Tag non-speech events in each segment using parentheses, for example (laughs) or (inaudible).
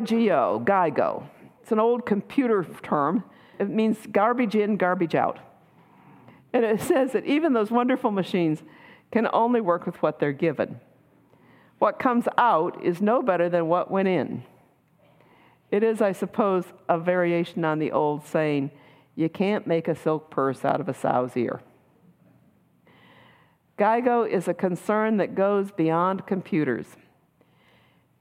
G-I-G-O, GIGO. It's an old computer term. It means garbage in, garbage out. And it says that even those wonderful machines can only work with what they're given. What comes out is no better than what went in. It is, I suppose, a variation on the old saying, you can't make a silk purse out of a sow's ear. GIGO is a concern that goes beyond computers.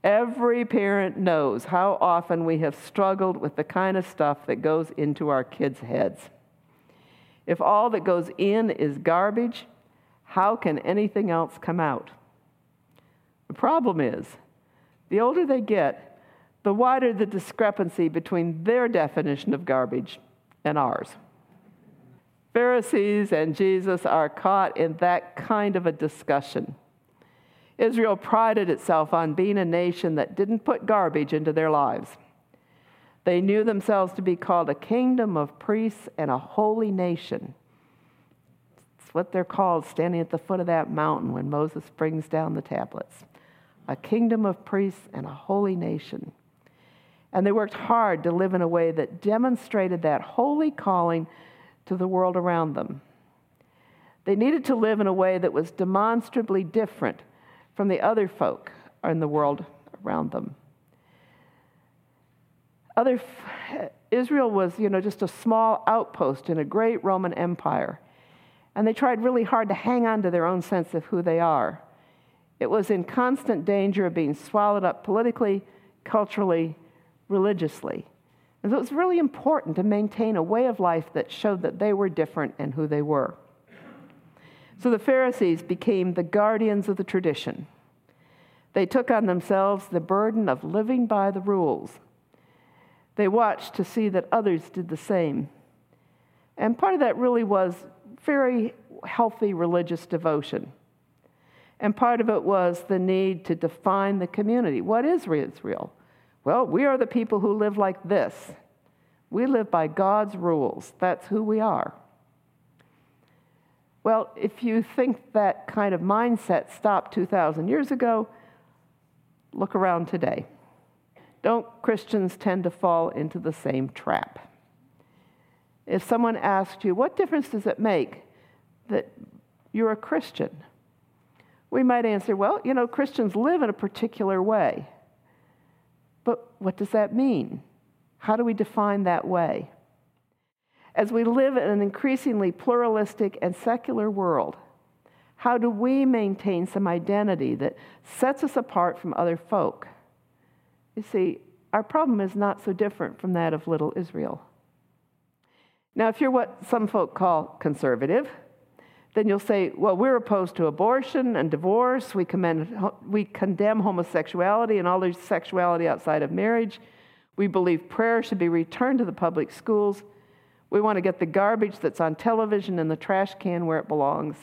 Every parent knows how often we have struggled with the kind of stuff that goes into our kids' heads. If all that goes in is garbage, how can anything else come out? The problem is, the older they get, the wider the discrepancy between their definition of garbage and ours. Pharisees and Jesus are caught in that kind of a discussion. Israel prided itself on being a nation that didn't put garbage into their lives. They knew themselves to be called a kingdom of priests and a holy nation. It's what they're called standing at the foot of that mountain when Moses brings down the tablets. A kingdom of priests and a holy nation. And they worked hard to live in a way that demonstrated that holy calling to the world around them. They needed to live in a way that was demonstrably different from the other folk in the world around them. Other, Israel was, you know, just a small outpost in a great Roman Empire. And they tried really hard to hang on to their own sense of who they are. It was in constant danger of being swallowed up politically, culturally, religiously. And so it was really important to maintain a way of life that showed that they were different and who they were. So the Pharisees became the guardians of the tradition. They took on themselves the burden of living by the rules. They watched to see that others did the same. And part of that really was very healthy religious devotion. And part of it was the need to define the community. What is Israel? Well, we are the people who live like this. We live by God's rules. That's who we are. Well, if you think that kind of mindset stopped 2,000 years ago, look around today. Don't Christians tend to fall into the same trap? If someone asked you, what difference does it make that you're a Christian? We might answer, well, you know, Christians live in a particular way. But what does that mean? How do we define that way? As we live in an increasingly pluralistic and secular world, how do we maintain some identity that sets us apart from other folk? You see, our problem is not so different from that of little Israel. Now, if you're what some folk call conservative, then you'll say, well, we're opposed to abortion and divorce. We, commend, we condemn homosexuality and all sexuality outside of marriage. We believe prayer should be returned to the public schools. We want to get the garbage that's on television in the trash can where it belongs.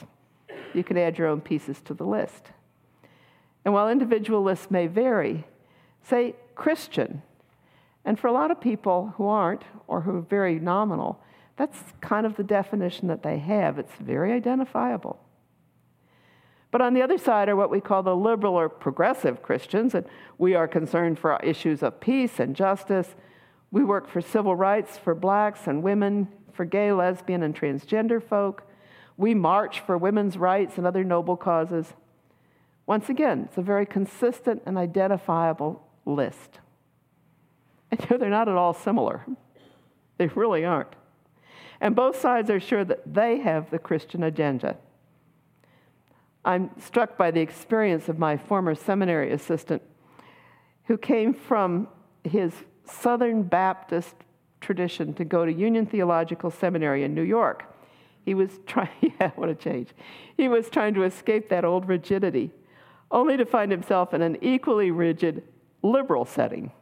You can add your own pieces to the list. And while individual lists may vary, say Christian. And for a lot of people who aren't or who are very nominal, that's kind of the definition that they have. It's very identifiable. But on the other side are what we call the liberal or progressive Christians, and we are concerned for issues of peace and justice. We work for civil rights for blacks and women, for gay, lesbian, and transgender folk. We march for women's rights and other noble causes. Once again, it's a very consistent and identifiable list. (laughs) And they're not at all similar. They really aren't. And both sides are sure that they have the Christian agenda. I'm struck by the experience of my former seminary assistant who came from his Southern Baptist tradition to go to Union Theological Seminary in New York. He was trying, (laughs) yeah, what a change. He was trying to escape that old rigidity, only to find himself in an equally rigid liberal setting.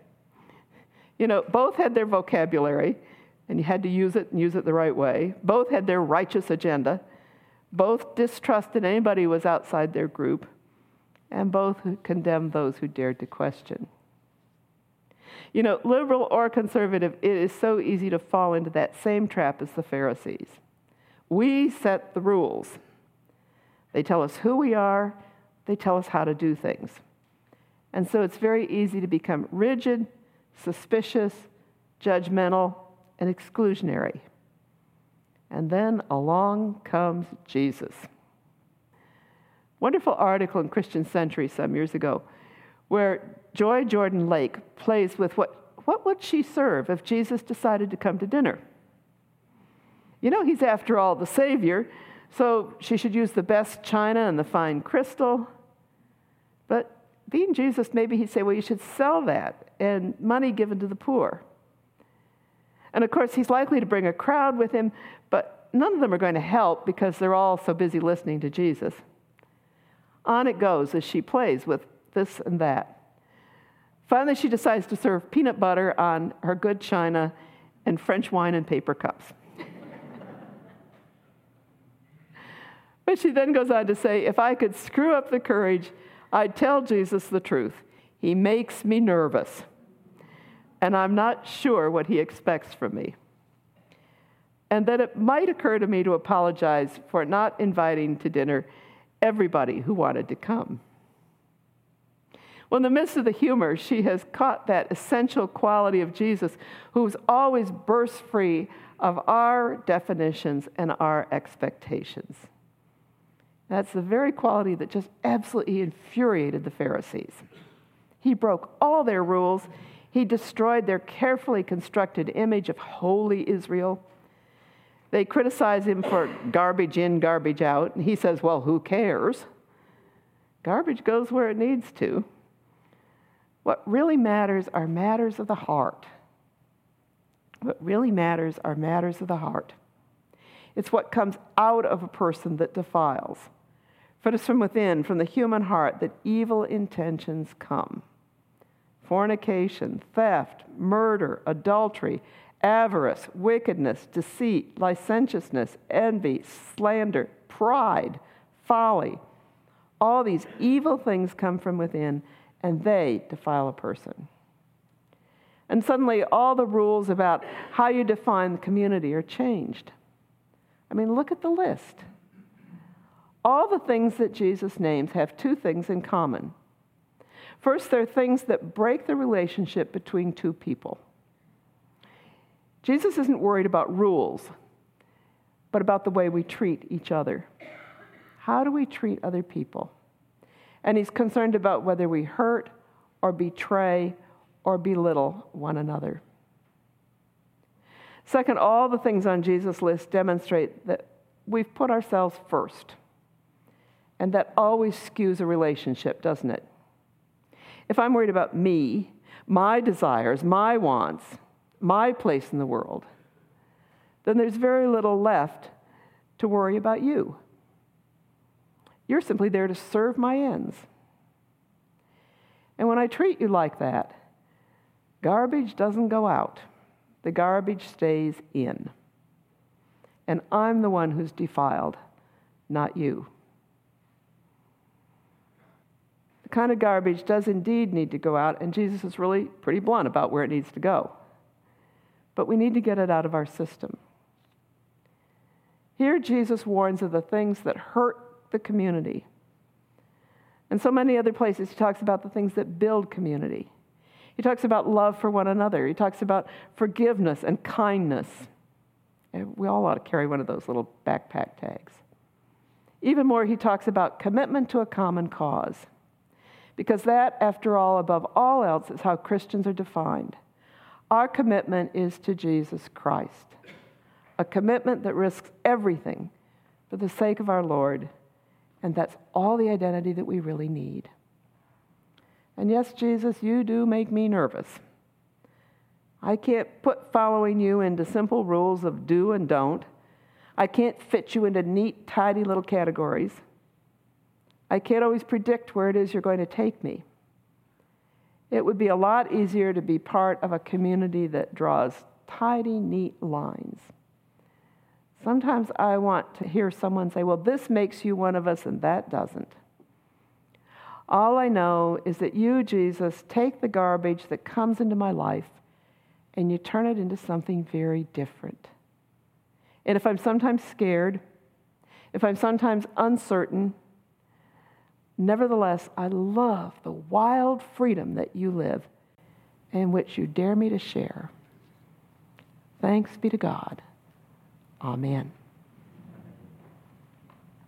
You know, both had their vocabulary, and you had to use it and use it the right way. Both had their righteous agenda. Both distrusted anybody who was outside their group, and both condemned those who dared to question. You know, liberal or conservative, it is so easy to fall into that same trap as the Pharisees. We set the rules. They tell us who we are, they tell us how to do things. And so it's very easy to become rigid, suspicious, judgmental, and exclusionary. And then along comes Jesus. Wonderful article in Christian Century some years ago where Joy Jordan Lake plays with what, what would she serve if Jesus decided to come to dinner? You know, he's after all the Savior, so she should use the best china and the fine crystal. But being Jesus, maybe he'd say, well, you should sell that and money given to the poor. And of course, he's likely to bring a crowd with him, but none of them are going to help because they're all so busy listening to Jesus. On it goes as she plays with this and that. Finally, she decides to serve peanut butter on her good china and French wine in paper cups. (laughs) but she then goes on to say, If I could screw up the courage, I'd tell Jesus the truth. He makes me nervous, and I'm not sure what he expects from me. And that it might occur to me to apologize for not inviting to dinner everybody who wanted to come. Well, in the midst of the humor, she has caught that essential quality of Jesus, who's always burst free of our definitions and our expectations. That's the very quality that just absolutely infuriated the Pharisees. He broke all their rules, he destroyed their carefully constructed image of holy Israel. They criticize him for garbage in, garbage out, and he says, Well, who cares? Garbage goes where it needs to. What really matters are matters of the heart. What really matters are matters of the heart. It's what comes out of a person that defiles. For it is from within, from the human heart, that evil intentions come fornication, theft, murder, adultery, avarice, wickedness, deceit, licentiousness, envy, slander, pride, folly. All these evil things come from within, and they defile a person. And suddenly, all the rules about how you define the community are changed. I mean, look at the list. All the things that Jesus names have two things in common. First, they're things that break the relationship between two people. Jesus isn't worried about rules, but about the way we treat each other. How do we treat other people? And he's concerned about whether we hurt or betray or belittle one another. Second, all the things on Jesus' list demonstrate that we've put ourselves first. And that always skews a relationship, doesn't it? If I'm worried about me, my desires, my wants, my place in the world, then there's very little left to worry about you. You're simply there to serve my ends. And when I treat you like that, garbage doesn't go out, the garbage stays in. And I'm the one who's defiled, not you. The kind of garbage does indeed need to go out, and Jesus is really pretty blunt about where it needs to go but we need to get it out of our system. Here, Jesus warns of the things that hurt the community. And so many other places, he talks about the things that build community. He talks about love for one another. He talks about forgiveness and kindness. And we all ought to carry one of those little backpack tags. Even more, he talks about commitment to a common cause. Because that, after all, above all else, is how Christians are defined. Our commitment is to Jesus Christ, a commitment that risks everything for the sake of our Lord, and that's all the identity that we really need. And yes, Jesus, you do make me nervous. I can't put following you into simple rules of do and don't. I can't fit you into neat, tidy little categories. I can't always predict where it is you're going to take me. It would be a lot easier to be part of a community that draws tidy, neat lines. Sometimes I want to hear someone say, Well, this makes you one of us, and that doesn't. All I know is that you, Jesus, take the garbage that comes into my life and you turn it into something very different. And if I'm sometimes scared, if I'm sometimes uncertain, Nevertheless, I love the wild freedom that you live, and which you dare me to share. Thanks be to God. Amen.